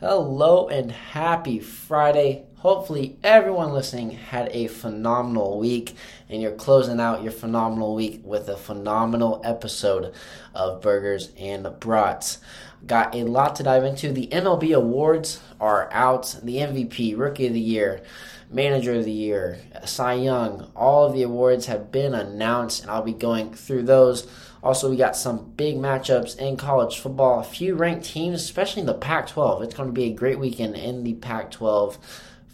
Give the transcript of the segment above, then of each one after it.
Hello and happy Friday. Hopefully, everyone listening had a phenomenal week and you're closing out your phenomenal week with a phenomenal episode of Burgers and Brats. Got a lot to dive into. The MLB awards are out. The MVP, Rookie of the Year, Manager of the Year, Cy Young, all of the awards have been announced, and I'll be going through those also, we got some big matchups in college football, a few ranked teams, especially in the Pac 12. It's going to be a great weekend in the Pac 12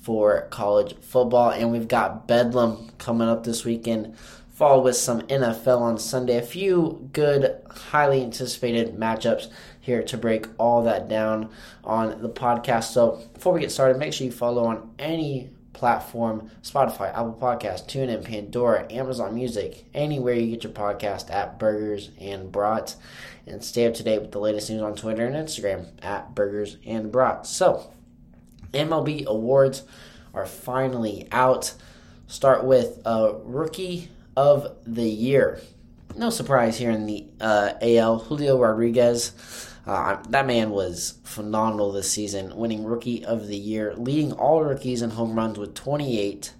for college football. And we've got Bedlam coming up this weekend, followed with some NFL on Sunday. A few good, highly anticipated matchups here to break all that down on the podcast. So, before we get started, make sure you follow on any platform Spotify, Apple Podcast, TuneIn, Pandora, Amazon Music, anywhere you get your podcast at Burgers and Brats. And stay up to date with the latest news on Twitter and Instagram at Burgers and Brats. So, MLB awards are finally out. Start with a Rookie of the Year. No surprise here in the uh, AL, Julio Rodriguez. Uh, that man was phenomenal this season, winning Rookie of the Year, leading all rookies in home runs with 28,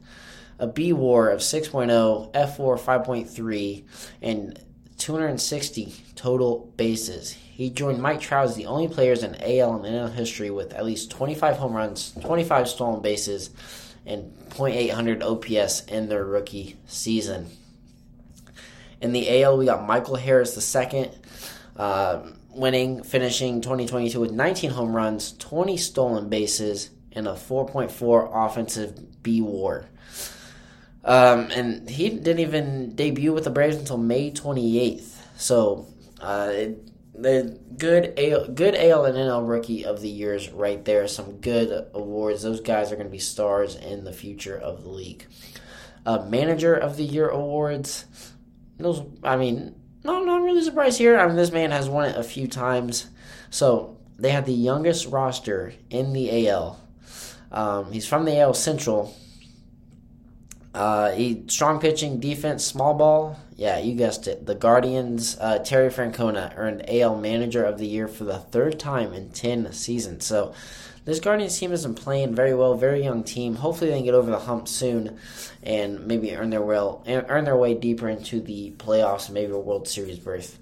a B WAR of 6.0, F WAR 5.3, and 260 total bases. He joined Mike Trout as the only players in AL and NL history with at least 25 home runs, 25 stolen bases, and .800 OPS in their rookie season. In the AL, we got Michael Harris the second. Winning, finishing 2022 with 19 home runs, 20 stolen bases, and a 4.4 offensive B WAR. Um, and he didn't even debut with the Braves until May 28th. So, uh, the good AL, good AL and NL Rookie of the Years right there. Some good awards. Those guys are going to be stars in the future of the league. Uh, Manager of the Year awards. Those, I mean, no, I'm not really surprised here. I mean, this man has won it a few times. So they have the youngest roster in the AL. Um, he's from the AL Central. Uh, he strong pitching, defense, small ball. Yeah, you guessed it. The Guardians, uh, Terry Francona earned AL Manager of the Year for the third time in ten seasons. So this Guardians team isn't playing very well. Very young team. Hopefully, they can get over the hump soon, and maybe earn their well earn their way deeper into the playoffs and maybe a World Series berth.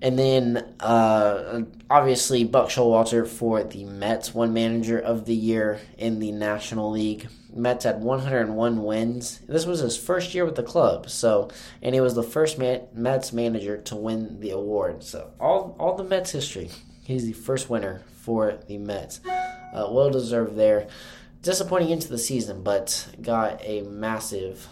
And then, uh, obviously, Buck Showalter for the Mets, one manager of the year in the National League. Mets had 101 wins. This was his first year with the club, so and he was the first Mets manager to win the award. So all all the Mets history, he's the first winner for the Mets. Uh, well deserved there. Disappointing into the season, but got a massive,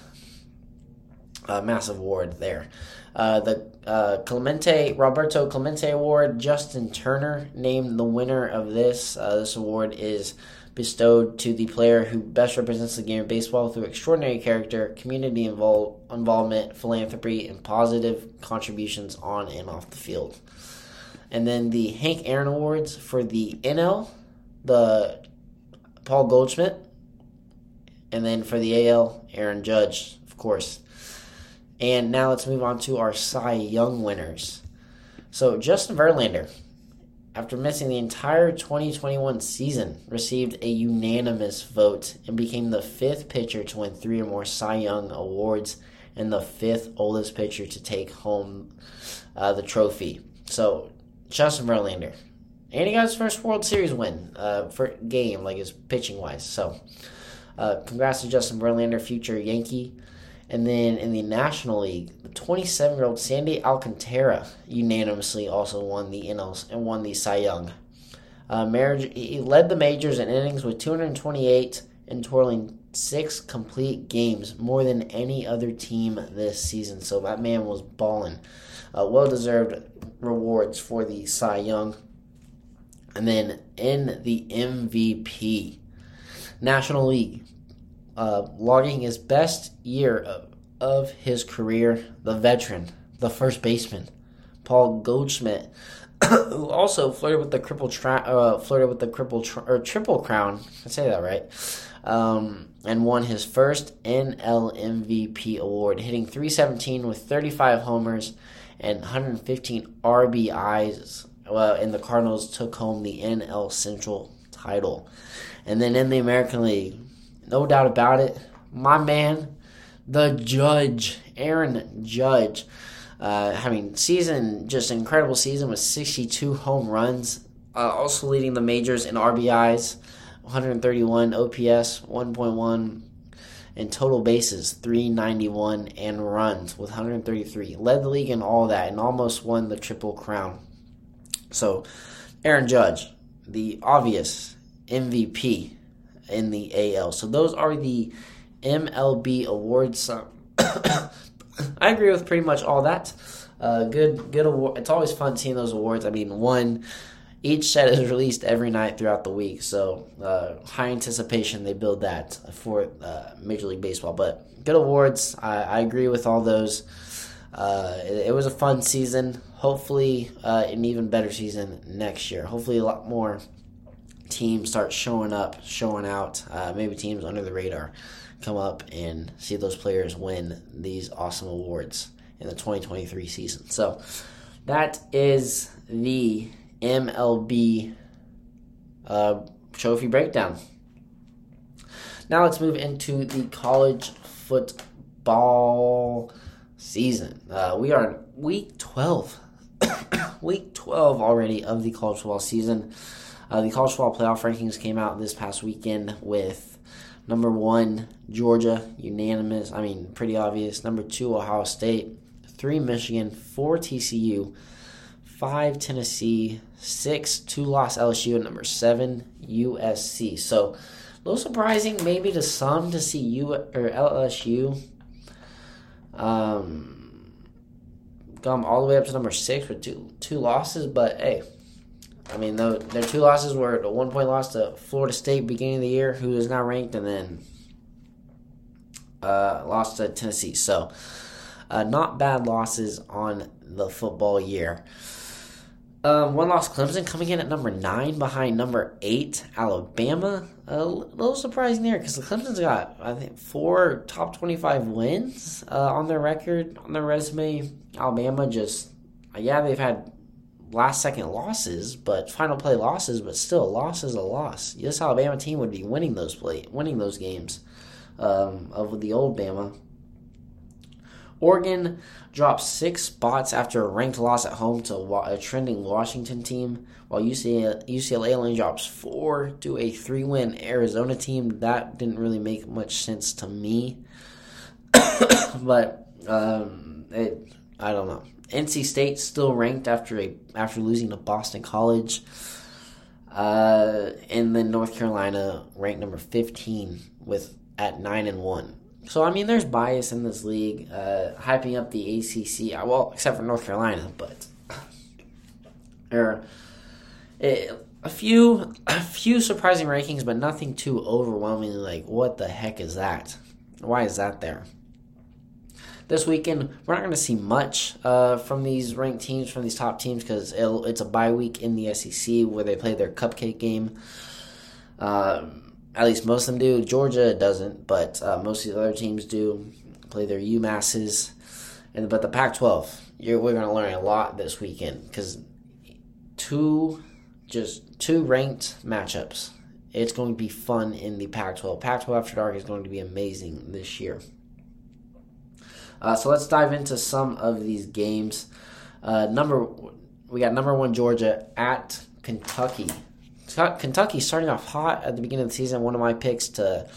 uh, massive award there. Uh, the uh, Clemente Roberto Clemente Award. Justin Turner named the winner of this. Uh, this award is bestowed to the player who best represents the game of baseball through extraordinary character, community invol- involvement, philanthropy, and positive contributions on and off the field. And then the Hank Aaron Awards for the NL, the Paul Goldschmidt. And then for the AL, Aaron Judge, of course. And now let's move on to our Cy Young winners. So Justin Verlander, after missing the entire 2021 season, received a unanimous vote and became the fifth pitcher to win three or more Cy Young awards and the fifth oldest pitcher to take home uh, the trophy. So Justin Verlander. And he got his first World Series win uh, for game, like his pitching wise. So, uh, congrats to Justin Verlander, future Yankee. And then in the National League, the 27 year old Sandy Alcantara unanimously also won the NLs and won the Cy Young. Uh, marriage, he led the majors in innings with 228 and twirling six complete games, more than any other team this season. So that man was balling. Uh, well deserved rewards for the Cy Young. And then in the MVP, National League, uh, logging his best year of, of his career, the veteran, the first baseman, Paul Goldschmidt, who also flirted with the triple tra- uh, flirted with the triple or triple crown. I say that right, um, and won his first NL MVP award, hitting 317 with 35 homers and 115 RBIs. Well, and the Cardinals took home the NL Central title. And then in the American League, no doubt about it, my man, the Judge, Aaron Judge, uh, having season just incredible season with 62 home runs, uh, also leading the majors in RBIs, 131 OPS, 1.1 and total bases 391 and runs with 133 led the league in all that and almost won the triple crown. So aaron judge the obvious mvp in the al so those are the mlb awards. I agree with pretty much all that. Uh, good good award it's always fun seeing those awards. I mean one each set is released every night throughout the week, so uh, high anticipation they build that for uh, Major League Baseball. But good awards, I, I agree with all those. Uh, it, it, was a fun season. Hopefully, uh, an even better season next year. Hopefully, a lot more teams start showing up, showing out. Uh, maybe teams under the radar come up and see those players win these awesome awards in the 2023 season. So that is the MLB uh, trophy breakdown. Now let's move into the college football season. Uh, we are in week 12. week 12 already of the college football season. Uh, the college football playoff rankings came out this past weekend with number one, Georgia, unanimous. I mean, pretty obvious. Number two, Ohio State. Three, Michigan. Four, TCU five Tennessee, six two loss LSU, and number seven USC. So a little surprising maybe to some to see U or LSU um, come all the way up to number six with two two losses, but hey. I mean, though their two losses were a one point loss to Florida State beginning of the year, who is now ranked, and then uh, lost to Tennessee. So, uh, not bad losses on the football year. Um, one loss Clemson coming in at number nine behind number eight Alabama. A little surprising there because the Clemson's got I think four top twenty five wins uh, on their record on their resume. Alabama just yeah they've had last second losses, but final play losses, but still a loss is a loss. This Alabama team would be winning those play winning those games um, of the old Bama. Oregon dropped six spots after a ranked loss at home to a trending Washington team, while UCLA only drops four to a three win Arizona team. That didn't really make much sense to me. but um, it, I don't know. NC State still ranked after a after losing to Boston College. Uh, and then North Carolina ranked number 15 with at 9 and 1. So I mean, there's bias in this league, uh, hyping up the ACC. Well, except for North Carolina, but there a few a few surprising rankings, but nothing too overwhelmingly. Like, what the heck is that? Why is that there? This weekend, we're not going to see much uh, from these ranked teams, from these top teams, because it's a bye week in the SEC where they play their cupcake game. Um, at least most of them do. Georgia doesn't, but uh, most of the other teams do play their UMasses. And but the Pac-12, we're going to learn a lot this weekend because two, just two ranked matchups. It's going to be fun in the Pac-12. Pac-12 After Dark is going to be amazing this year. Uh, so let's dive into some of these games. Uh, number, we got number one Georgia at Kentucky. Kentucky starting off hot at the beginning of the season. One of my picks to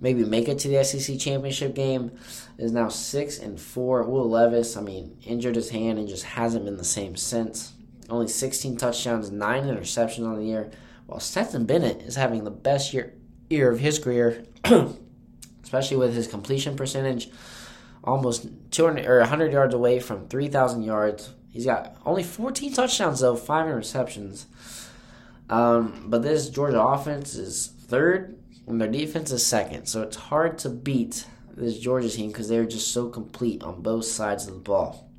maybe make it to the SEC championship game is now six and four. Will Levis, I mean, injured his hand and just hasn't been the same since. Only 16 touchdowns, nine interceptions on the year. While Stetson Bennett is having the best year year of his career, especially with his completion percentage, almost 200 or 100 yards away from 3,000 yards. He's got only 14 touchdowns though, five interceptions. Um, but this Georgia offense is third, and their defense is second. So it's hard to beat this Georgia team because they're just so complete on both sides of the ball.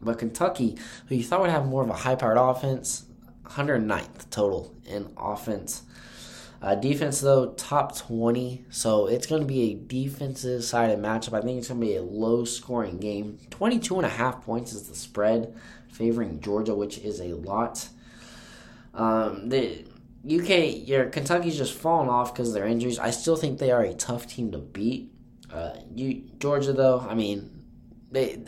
But Kentucky, who you thought would have more of a high powered offense, 109th total in offense. Uh, defense, though, top 20. So it's going to be a defensive sided matchup. I think it's going to be a low scoring game. 22 and a half points is the spread, favoring Georgia, which is a lot. Um, they, UK, your Kentucky's just fallen off because of their injuries. I still think they are a tough team to beat. Uh, you Georgia though, I mean, they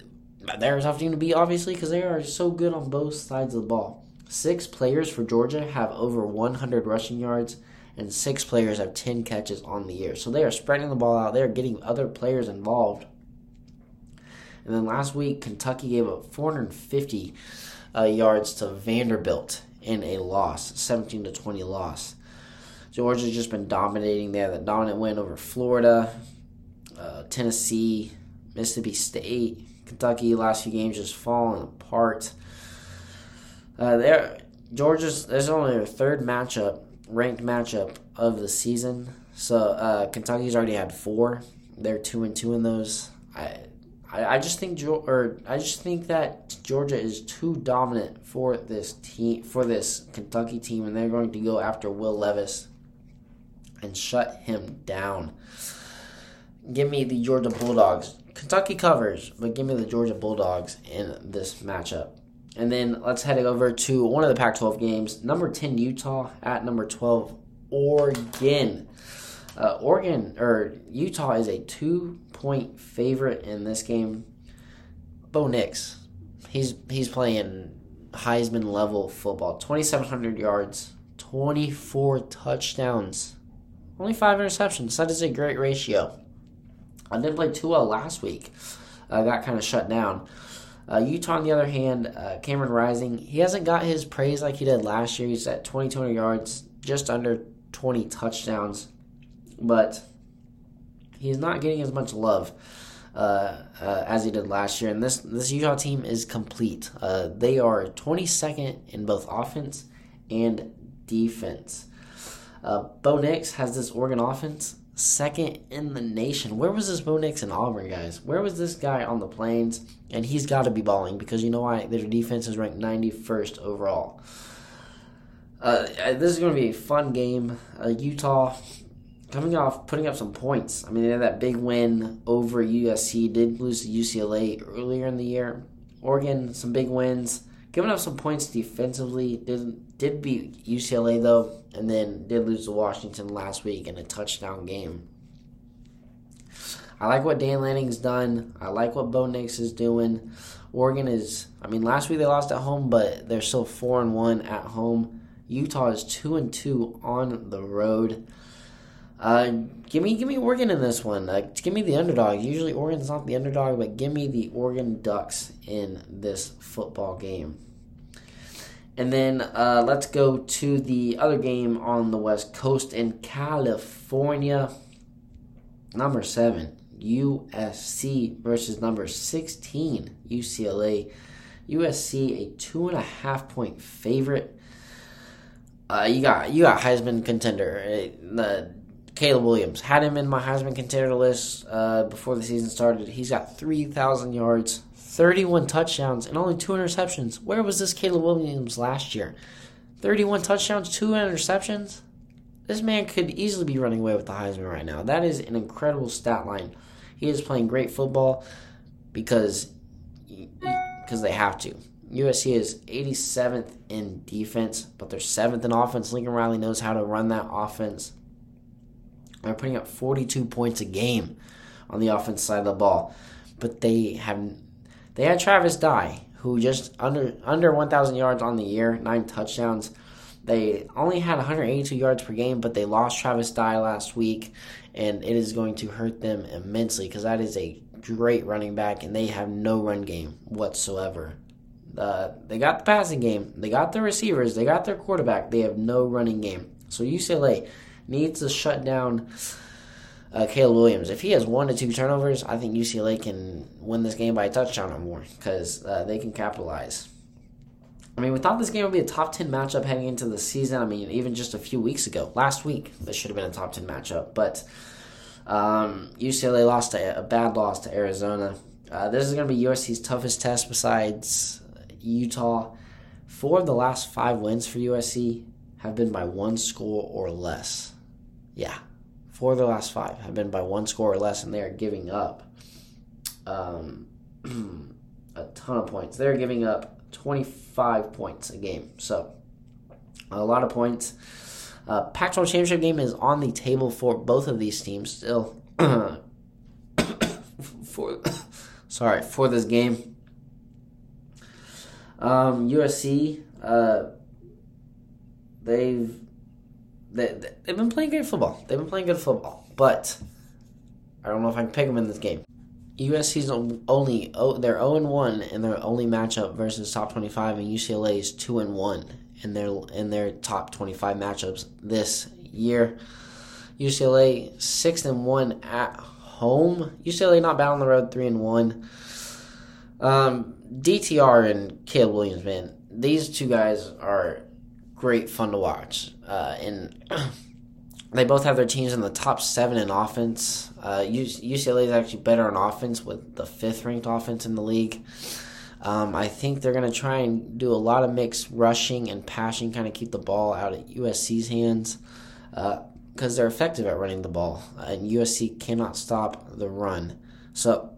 they're a tough team to beat obviously because they are so good on both sides of the ball. Six players for Georgia have over 100 rushing yards, and six players have 10 catches on the year. So they are spreading the ball out. They are getting other players involved. And then last week, Kentucky gave up 450 uh, yards to Vanderbilt in a loss, 17 to 20 loss. Georgia's just been dominating there. The dominant win over Florida, uh, Tennessee, Mississippi State, Kentucky. Last few games just falling apart. Uh, there, Georgia's there's only their third matchup, ranked matchup of the season. So uh, Kentucky's already had four. They're two and two in those. I I, I just think or I just think that Georgia is too dominant for this team for this Kentucky team, and they're going to go after Will Levis and shut him down. Give me the Georgia Bulldogs. Kentucky covers, but give me the Georgia Bulldogs in this matchup. And then let's head over to one of the Pac 12 games. Number 10, Utah at number 12, Oregon. Uh, Oregon or Utah is a two point favorite in this game. Bo Nix, he's he's playing Heisman level football. Twenty seven hundred yards, twenty four touchdowns, only five interceptions. That is a great ratio. I did play Tua last week. Uh, got kind of shut down. Uh, Utah, on the other hand, uh, Cameron Rising, he hasn't got his praise like he did last year. He's at 2,200 yards, just under 20 touchdowns but he's not getting as much love uh, uh, as he did last year. And this this Utah team is complete. Uh, they are 22nd in both offense and defense. Uh, Bo Nix has this Oregon offense second in the nation. Where was this Bo Nix in Auburn, guys? Where was this guy on the plains? And he's got to be balling because you know why? Their defense is ranked 91st overall. Uh, this is going to be a fun game. Uh, Utah coming off putting up some points. I mean, they had that big win over USC. Did lose to UCLA earlier in the year. Oregon, some big wins. Giving up some points defensively. Did did beat UCLA though, and then did lose to Washington last week in a touchdown game. I like what Dan Lanning's done. I like what Bo Nix is doing. Oregon is. I mean, last week they lost at home, but they're still four and one at home. Utah is two and two on the road. Uh, give me give me Oregon in this one. Uh, give me the underdog. Usually Oregon's not the underdog, but give me the Oregon Ducks in this football game. And then uh, let's go to the other game on the West Coast in California. Number seven, USC versus number 16, UCLA. USC, a two and a half point favorite. Uh, you got you got Heisman contender. Uh, the Caleb Williams. Had him in my Heisman contender list uh, before the season started. He's got 3,000 yards, 31 touchdowns, and only two interceptions. Where was this Caleb Williams last year? 31 touchdowns, two interceptions? This man could easily be running away with the Heisman right now. That is an incredible stat line. He is playing great football because because they have to. USC is 87th in defense, but they're 7th in offense. Lincoln Riley knows how to run that offense. They're putting up 42 points a game on the offense side of the ball. But they have they had Travis Dye, who just under under 1,000 yards on the year, nine touchdowns. They only had 182 yards per game, but they lost Travis Dye last week, and it is going to hurt them immensely because that is a great running back, and they have no run game whatsoever. Uh, they got the passing game, they got their receivers, they got their quarterback. They have no running game. So UCLA needs to shut down uh, Caleb Williams. If he has one to two turnovers, I think UCLA can win this game by a touchdown or more because uh, they can capitalize. I mean, we thought this game would be a top 10 matchup heading into the season. I mean, even just a few weeks ago, last week, this should have been a top 10 matchup. But um, UCLA lost a, a, bad loss to Arizona. Uh, this is going to be USC's toughest test besides Utah. Four of the last five wins for USC have been by one score or less. Yeah, four of the last five have been by one score or less, and they are giving up um, a ton of points. They're giving up 25 points a game. So, a lot of points. Uh, Pac-12 championship game is on the table for both of these teams still. for sorry for this game. Um, USC, uh, they've they, they've been playing good football. They've been playing good football, but I don't know if I can pick them in this game. USC's only oh, they're zero and one in their only matchup versus top twenty five, and UCLA is two and one in their in their top twenty five matchups this year. UCLA six and one at home. UCLA not bad on the road, three and one. Um, DTR and Caleb Williams, man, these two guys are great fun to watch, uh, and they both have their teams in the top seven in offense. Uh, UCLA is actually better on offense with the fifth ranked offense in the league. Um, I think they're going to try and do a lot of mixed rushing and passing, kind of keep the ball out of USC's hands because uh, they're effective at running the ball, and USC cannot stop the run. So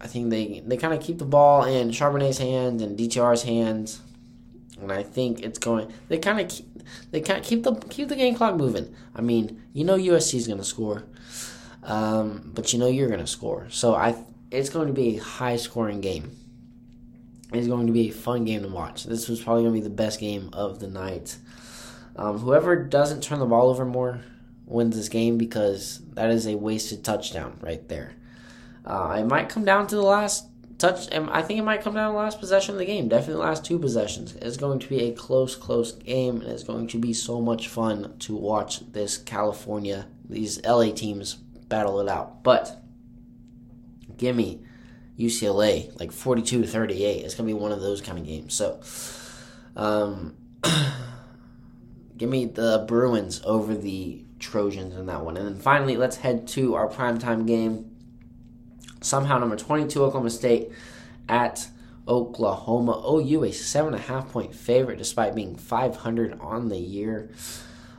I think they, they kind of keep the ball in Charbonnet's hands and DTR's hands, and I think it's going. They kind of keep, they kind keep the keep the game clock moving. I mean, you know USC is going to score, um, but you know you're going to score. So I it's going to be a high scoring game. It's going to be a fun game to watch. This was probably going to be the best game of the night. Um, whoever doesn't turn the ball over more wins this game because that is a wasted touchdown right there. Uh, it might come down to the last touch. And I think it might come down last possession of the game. Definitely last two possessions. It's going to be a close, close game, and it's going to be so much fun to watch this California, these LA teams battle it out. But give me UCLA like 42 to 38. It's going to be one of those kind of games. So, um, give me the Bruins over the Trojans in that one. And then finally, let's head to our primetime game. Somehow, number 22, Oklahoma State at Oklahoma. OU, a 7.5 point favorite despite being 500 on the year.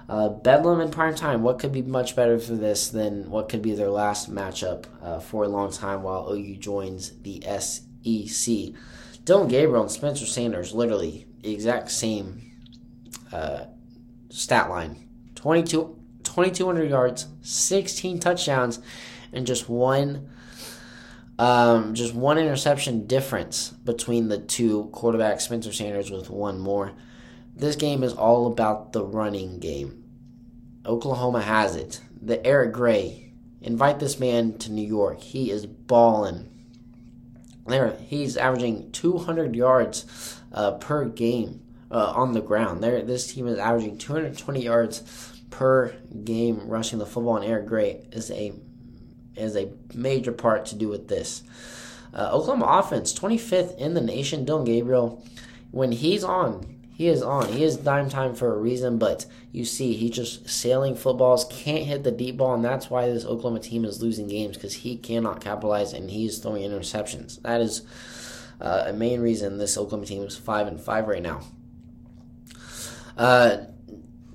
Uh, Bedlam in prime time. What could be much better for this than what could be their last matchup uh, for a long time while OU joins the SEC? Dillon Gabriel and Spencer Sanders, literally the exact same uh, stat line 22, 2,200 yards, 16 touchdowns, and just one. Um, just one interception difference between the two quarterbacks. Spencer Sanders with one more. This game is all about the running game. Oklahoma has it. The Eric Gray. Invite this man to New York. He is balling. There, he's averaging 200 yards uh, per game uh, on the ground. There, this team is averaging 220 yards per game rushing the football, and Eric Gray is a is a major part to do with this. Uh, Oklahoma offense, 25th in the nation. Dillon Gabriel, when he's on, he is on. He is dime time for a reason, but you see, he's just sailing footballs, can't hit the deep ball, and that's why this Oklahoma team is losing games because he cannot capitalize and he's throwing interceptions. That is uh, a main reason this Oklahoma team is five and five right now. Uh,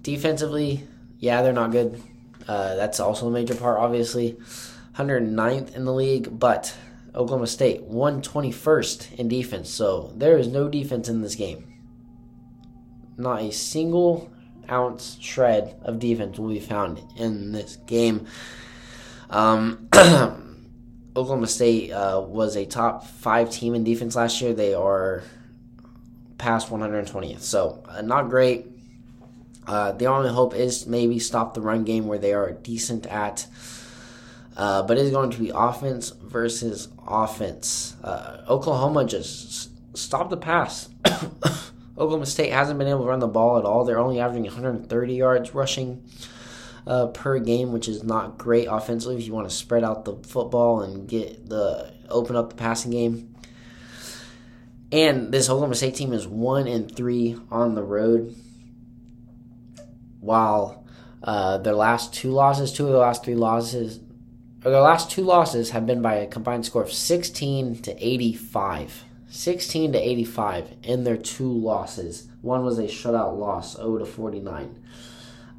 defensively, yeah, they're not good. Uh, that's also a major part, obviously. 109th in the league, but Oklahoma State 121st in defense. So there is no defense in this game. Not a single ounce shred of defense will be found in this game. Um, Oklahoma State uh, was a top five team in defense last year. They are past 120th, so uh, not great. Uh, the only hope is maybe stop the run game where they are decent at. Uh, but it's going to be offense versus offense. Uh, Oklahoma just stop the pass. Oklahoma State hasn't been able to run the ball at all. They're only averaging 130 yards rushing uh, per game, which is not great offensively if you want to spread out the football and get the open up the passing game. And this Oklahoma State team is one and three on the road, while uh, their last two losses, two of the last three losses, or their last two losses have been by a combined score of 16 to 85. 16 to 85 in their two losses. One was a shutout loss, 0 to 49.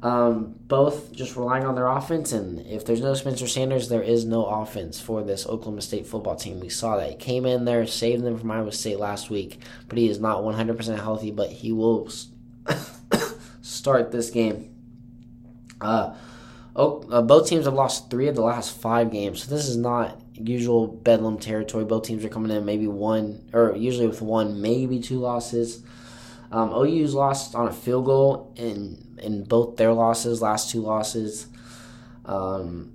Um, both just relying on their offense, and if there's no Spencer Sanders, there is no offense for this Oklahoma State football team. We saw that. He came in there, saved them from Iowa State last week, but he is not 100% healthy, but he will start this game. Uh, oh, uh, both teams have lost three of the last five games, so this is not usual bedlam territory. Both teams are coming in maybe one, or usually with one, maybe two losses. Um, OU's lost on a field goal in in both their losses, last two losses. Um,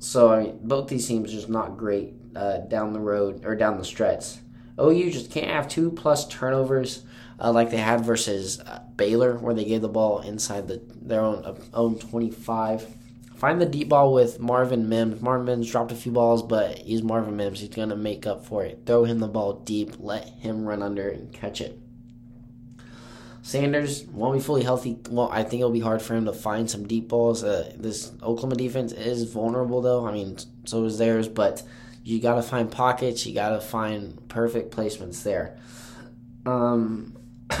so I mean, both these teams are just not great uh, down the road or down the stretch. OU just can't have two plus turnovers uh, like they had versus uh, Baylor, where they gave the ball inside the their own uh, own twenty five. Find the deep ball with Marvin Mims. Marvin Mims dropped a few balls, but he's Marvin Mims. He's gonna make up for it. Throw him the ball deep. Let him run under and catch it. Sanders won't be fully healthy. Well, I think it'll be hard for him to find some deep balls. Uh, this Oklahoma defense is vulnerable, though. I mean, so is theirs, but you got to find pockets. You got to find perfect placements there. Um,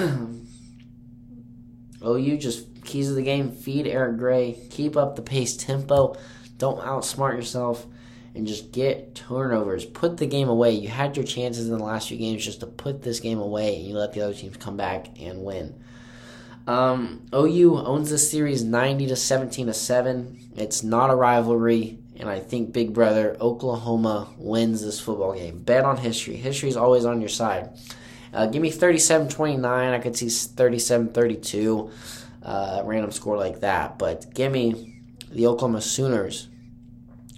OU just keys of the game. Feed Eric Gray. Keep up the pace tempo. Don't outsmart yourself and just get turnovers. Put the game away. You had your chances in the last few games just to put this game away, and you let the other teams come back and win. Um, OU owns this series 90 to 17 to 7. It's not a rivalry, and I think Big Brother Oklahoma wins this football game. Bet on history. History is always on your side. Uh, give me 37 29. I could see 37 32. Uh, random score like that. But give me the Oklahoma Sooners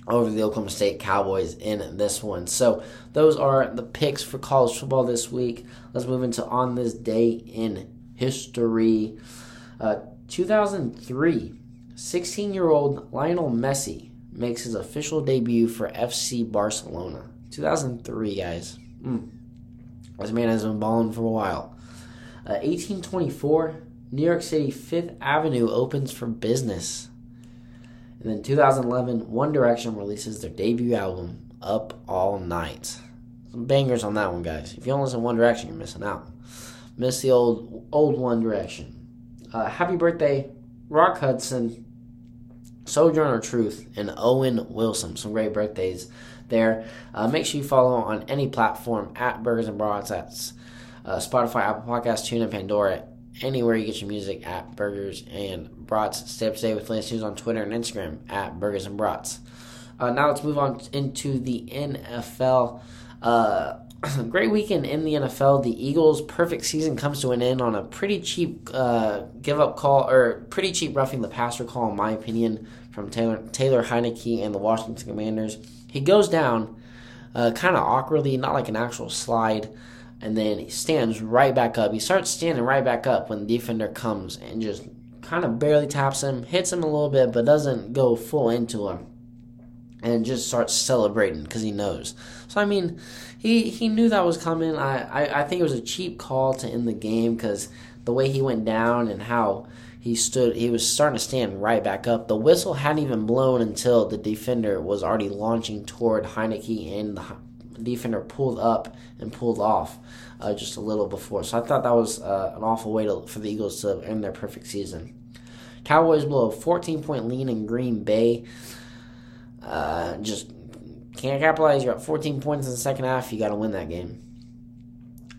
over the Oklahoma State Cowboys in this one. So those are the picks for college football this week. Let's move into on this day in history. Uh, 2003, 16 year old Lionel Messi makes his official debut for FC Barcelona. 2003, guys. Mm. This man has been balling for a while. Uh, 1824, New York City Fifth Avenue opens for business. And then 2011, One Direction releases their debut album, Up All Night. Some bangers on that one, guys. If you don't listen to One Direction, you're missing out. Miss the old old One Direction. Uh, happy birthday, Rock Hudson, Sojourner Truth, and Owen Wilson. Some great birthdays there. Uh, make sure you follow on any platform at Burgers and Brats. That's uh, Spotify, Apple Podcasts, TuneIn, Pandora, anywhere you get your music at Burgers and Brats. Stay up to date with latest news on Twitter and Instagram at Burgers and Brats. Uh, now let's move on into the NFL. Great weekend in the NFL. The Eagles' perfect season comes to an end on a pretty cheap uh, give up call, or pretty cheap roughing the passer call, in my opinion, from Taylor, Taylor Heinicke and the Washington Commanders. He goes down uh, kind of awkwardly, not like an actual slide and then he stands right back up. He starts standing right back up when the defender comes and just kind of barely taps him, hits him a little bit, but doesn't go full into him, and just starts celebrating because he knows. So I mean, he he knew that was coming. I I, I think it was a cheap call to end the game because the way he went down and how he stood he was starting to stand right back up the whistle hadn't even blown until the defender was already launching toward Heinicke and the defender pulled up and pulled off uh, just a little before. So I thought that was uh, an awful way to, for the Eagles to end their perfect season. Cowboys blow a 14 point lead in Green Bay. Uh, just can't capitalize. You're up 14 points in the second half. You got to win that game.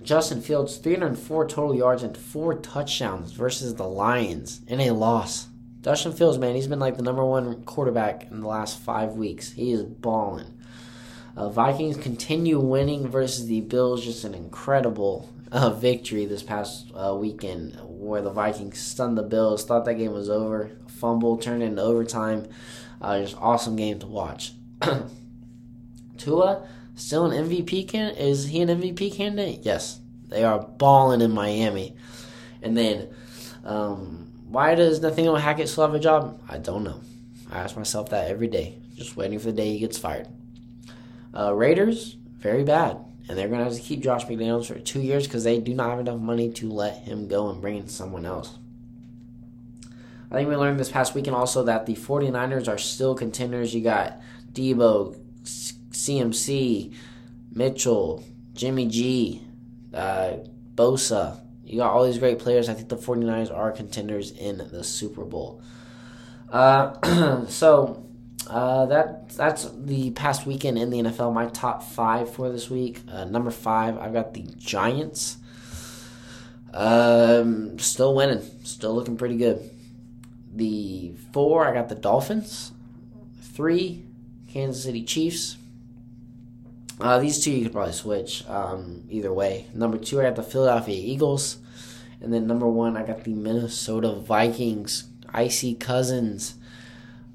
Justin Fields, 304 total yards and four touchdowns versus the Lions in a loss. Justin Fields, man, he's been like the number one quarterback in the last five weeks. He is balling. Uh, Vikings continue winning versus the Bills. Just an incredible uh, victory this past uh, weekend where the Vikings stunned the Bills. Thought that game was over. Fumble turned into overtime. Uh, just awesome game to watch. Tua still an MVP can is he an MVP candidate? Yes, they are balling in Miami. And then, um, why does Nathaniel Hackett still have a job? I don't know. I ask myself that every day, just waiting for the day he gets fired. Uh, Raiders, very bad. And they're going to have to keep Josh McDaniels for two years because they do not have enough money to let him go and bring in someone else. I think we learned this past weekend also that the 49ers are still contenders. You got Deebo, CMC, Mitchell, Jimmy G, uh, Bosa. You got all these great players. I think the 49ers are contenders in the Super Bowl. Uh, so uh, that that's the past weekend in the NFL. My top five for this week. Uh, number five, I've got the Giants. Um, still winning, still looking pretty good. the four, I got the Dolphins. Three, Kansas City Chiefs. Uh, these two you could probably switch um, either way. Number two, I got the Philadelphia Eagles. And then number one, I got the Minnesota Vikings. Icy Cousins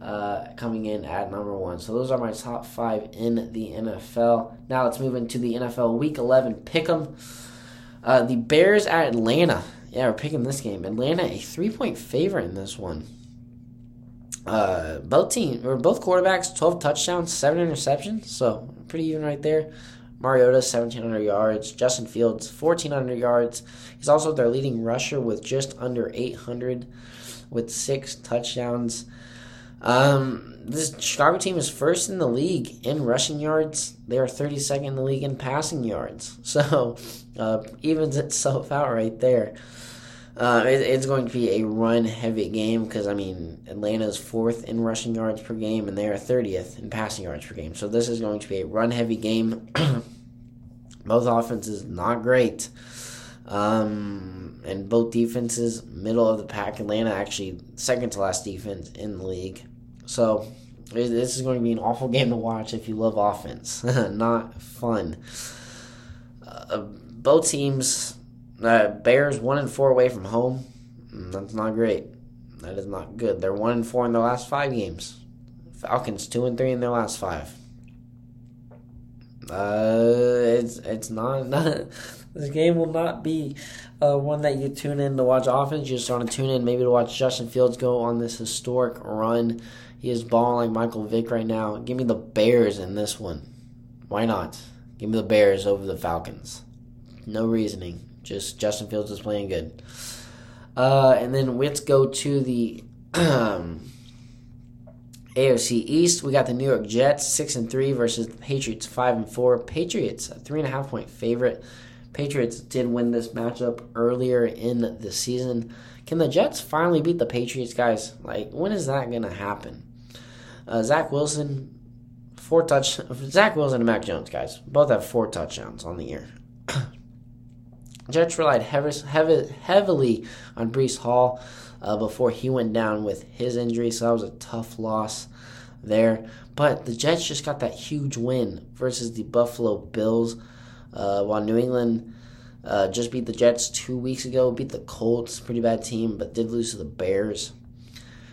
uh, coming in at number one. So those are my top five in the NFL. Now let's move into the NFL Week 11 pick'em. Uh, the Bears at Atlanta. Yeah, we're picking this game. Atlanta a three point favorite in this one. Uh, both team or both quarterbacks, twelve touchdowns, seven interceptions. So pretty even right there. Mariota, 1,700 yards. Justin Fields, 1,400 yards. He's also their leading rusher with just under 800 with six touchdowns. Um, this Chicago team is first in the league in rushing yards. They are 32nd in the league in passing yards. So, uh, evens itself out right there. Uh, it, it's going to be a run heavy game because, I mean, Atlanta is fourth in rushing yards per game and they are 30th in passing yards per game. So, this is going to be a run heavy game. both offenses not great. Um, and both defenses, middle of the pack. Atlanta actually second to last defense in the league. So, this is going to be an awful game to watch if you love offense. not fun. Uh, both teams uh, Bears one and four away from home. Mm, that's not great. That is not good. They're one and four in their last five games. Falcons two and three in their last five. Uh, it's it's not, not this game will not be uh, one that you tune in to watch offense. You just want to tune in maybe to watch Justin Fields go on this historic run. He is balling like Michael Vick right now. Give me the Bears in this one. Why not? Give me the Bears over the Falcons. No reasoning. Just Justin Fields is playing good. Uh, and then let's go to the AFC East. We got the New York Jets six and three versus the Patriots five and four. Patriots a three and a half point favorite. Patriots did win this matchup earlier in the season. Can the Jets finally beat the Patriots, guys? Like, when is that gonna happen? Uh, Zach Wilson, four touch. Zach Wilson and Mac Jones, guys, both have four touchdowns on the year. Jets relied heavy, heavily on Breece Hall uh, before he went down with his injury, so that was a tough loss there. But the Jets just got that huge win versus the Buffalo Bills, uh, while New England uh, just beat the Jets two weeks ago, beat the Colts, pretty bad team, but did lose to the Bears.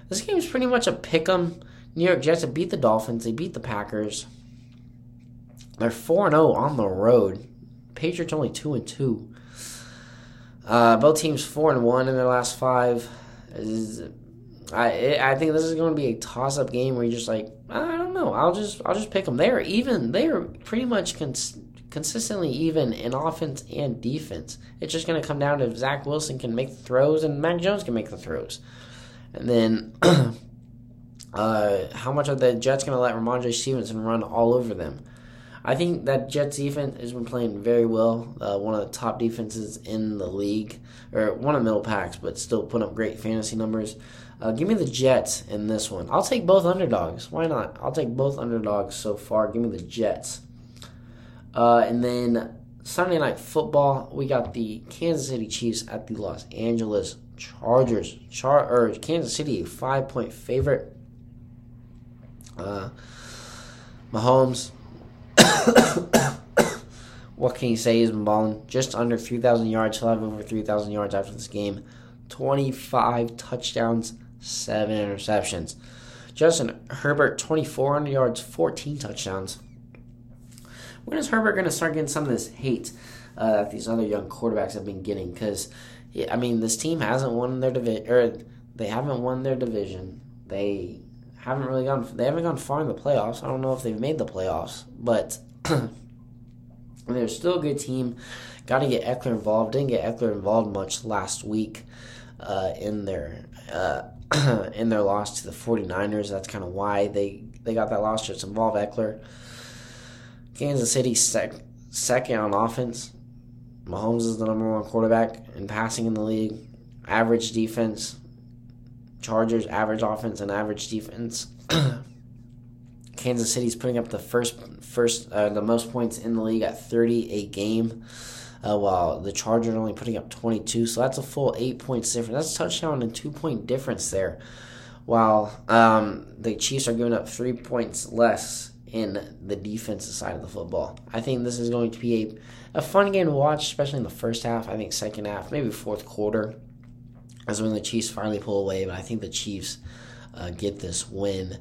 This game is pretty much a pick 'em. New York Jets have beat the Dolphins, they beat the Packers. They're 4 0 on the road. Patriots only 2 and 2. Uh, both teams four and one in their last five. I I think this is going to be a toss up game where you're just like I don't know. I'll just I'll just pick them. They're even. They're pretty much cons- consistently even in offense and defense. It's just going to come down to if Zach Wilson can make the throws and Mac Jones can make the throws, and then. uh, how much are the Jets going to let Rhamondre Stevenson run all over them? I think that Jets defense has been playing very well. Uh, one of the top defenses in the league, or one of the middle packs, but still putting up great fantasy numbers. Uh, give me the Jets in this one. I'll take both underdogs. Why not? I'll take both underdogs so far. Give me the Jets. Uh, and then Sunday night football, we got the Kansas City Chiefs at the Los Angeles Chargers. Char or Kansas City, five point favorite. Uh, Mahomes what can you say? He's been balling just under 3,000 yards. He'll have over 3,000 yards after this game. 25 touchdowns, 7 interceptions. Justin Herbert, 2,400 yards, 14 touchdowns. When is Herbert going to start getting some of this hate uh, that these other young quarterbacks have been getting? Because, I mean, this team hasn't won their division, or they haven't won their division. They haven't really gone. They haven't gone far in the playoffs. I don't know if they've made the playoffs, but they're still a good team. Got to get Ekeler involved. Didn't get Ekeler involved much last week uh, in their uh, in their loss to the 49ers. That's kind of why they they got that loss. Just involve Ekeler. Kansas City sec- second on offense. Mahomes is the number one quarterback in passing in the league. Average defense. Chargers average offense and average defense. Kansas City's putting up the first first uh, the most points in the league at 30 a game. uh, while the Chargers are only putting up 22. So that's a full eight points difference. That's a touchdown and two point difference there. While um, the Chiefs are giving up three points less in the defensive side of the football. I think this is going to be a, a fun game to watch, especially in the first half. I think second half, maybe fourth quarter, is when the Chiefs finally pull away. But I think the Chiefs uh, get this win.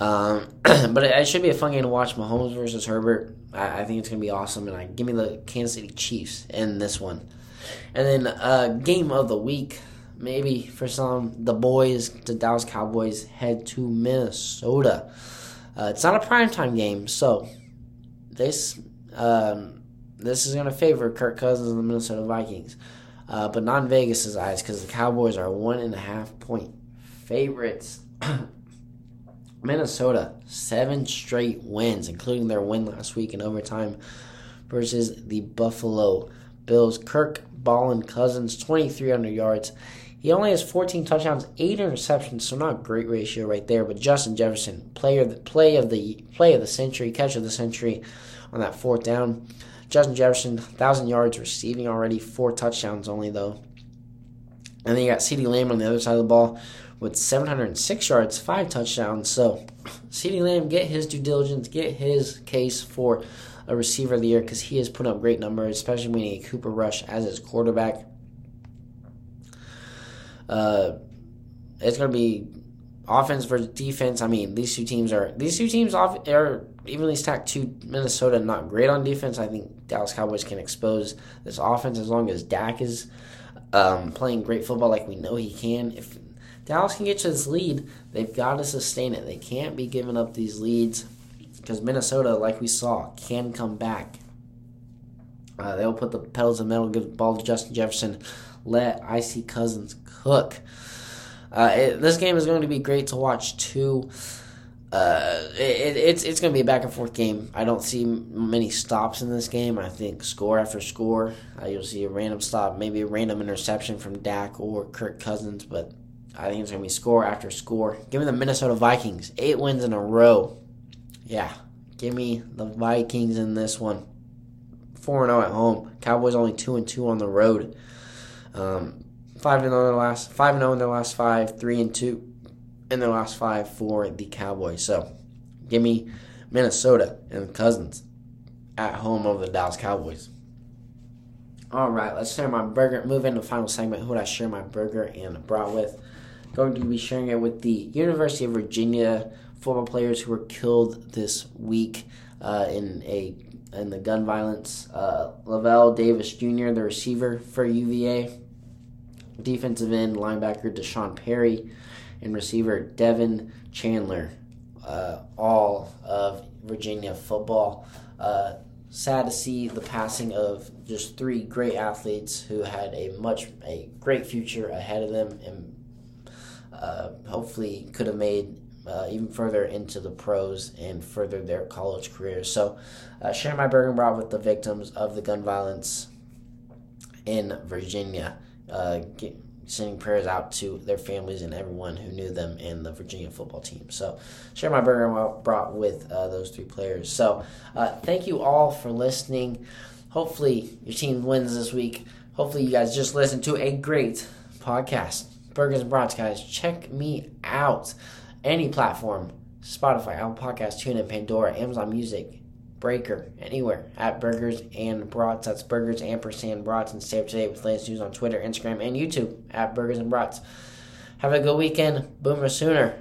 Um, but it, it, should be a fun game to watch. Mahomes versus Herbert. I, I think it's going to be awesome. And I give me the Kansas City Chiefs in this one. And then uh, game of the week, maybe for some, the boys, the Dallas Cowboys head to Minnesota. Uh, it's not a primetime game, so this um, this is going to favor Kirk Cousins and the Minnesota Vikings, uh, but not in Vegas's eyes because the Cowboys are one and a half point favorites. Minnesota seven straight wins, including their win last week in overtime versus the Buffalo Bills. Kirk Ballin Cousins, 2,300 yards. He only has 14 touchdowns, eight interceptions, so not a great ratio right there. But Justin Jefferson, player play of the play of the century, catch of the century on that fourth down. Justin Jefferson, thousand yards receiving already, four touchdowns only though. And then you got CeeDee Lamb on the other side of the ball with 706 yards, five touchdowns. So CeeDee Lamb, get his due diligence, get his case for a receiver of the year because he has put up great numbers, especially when he Cooper Rush as his quarterback. Uh, it's going to be offense versus defense. I mean, these two teams are these two teams off, are evenly stacked. To Minnesota, not great on defense. I think Dallas Cowboys can expose this offense as long as Dak is um, playing great football like we know he can. If Dallas can get to this lead, they've got to sustain it. They can't be giving up these leads because Minnesota, like we saw, can come back. Uh, they'll put the pedals to the metal, give the ball to Justin Jefferson, let Icy Cousins cook. Uh, it, this game is going to be great to watch too. Uh, it, it's it's going to be a back and forth game. I don't see many stops in this game. I think score after score, uh, you'll see a random stop, maybe a random interception from Dak or Kirk Cousins, but I think it's going to be score after score. Give me the Minnesota Vikings, eight wins in a row. Yeah, give me the Vikings in this one. Four and zero oh at home. Cowboys only two and two on the road. Um, five and zero oh in their last five and zero in their last five, three and two in their last five for the Cowboys. So, give me Minnesota and Cousins at home over the Dallas Cowboys. All right, let's share my burger. Move into the final segment. Who would I share my burger and a brat with? Going to be sharing it with the University of Virginia football players who were killed this week uh, in a in the gun violence. Uh, Lavel Davis Jr., the receiver for UVA, defensive end linebacker D'Sean Perry, and receiver Devin Chandler, uh, all of Virginia football. Uh, sad to see the passing of just three great athletes who had a much a great future ahead of them and uh, hopefully could have made uh, even further into the pros and further their college careers. So, uh, share my burger brat with the victims of the gun violence in Virginia. Uh, get, sending prayers out to their families and everyone who knew them and the Virginia football team. So, share my burger brat with uh, those three players. So, uh, thank you all for listening. Hopefully, your team wins this week. Hopefully, you guys just listened to a great podcast. Burgers and Brats, guys. Check me out. Any platform Spotify, Apple Podcasts, TuneIn, Pandora, Amazon Music, Breaker, anywhere at Burgers and Brats. That's Burgers ampersand Brats. And stay up to date with latest news on Twitter, Instagram, and YouTube at Burgers and Brats. Have a good weekend. Boomer Sooner.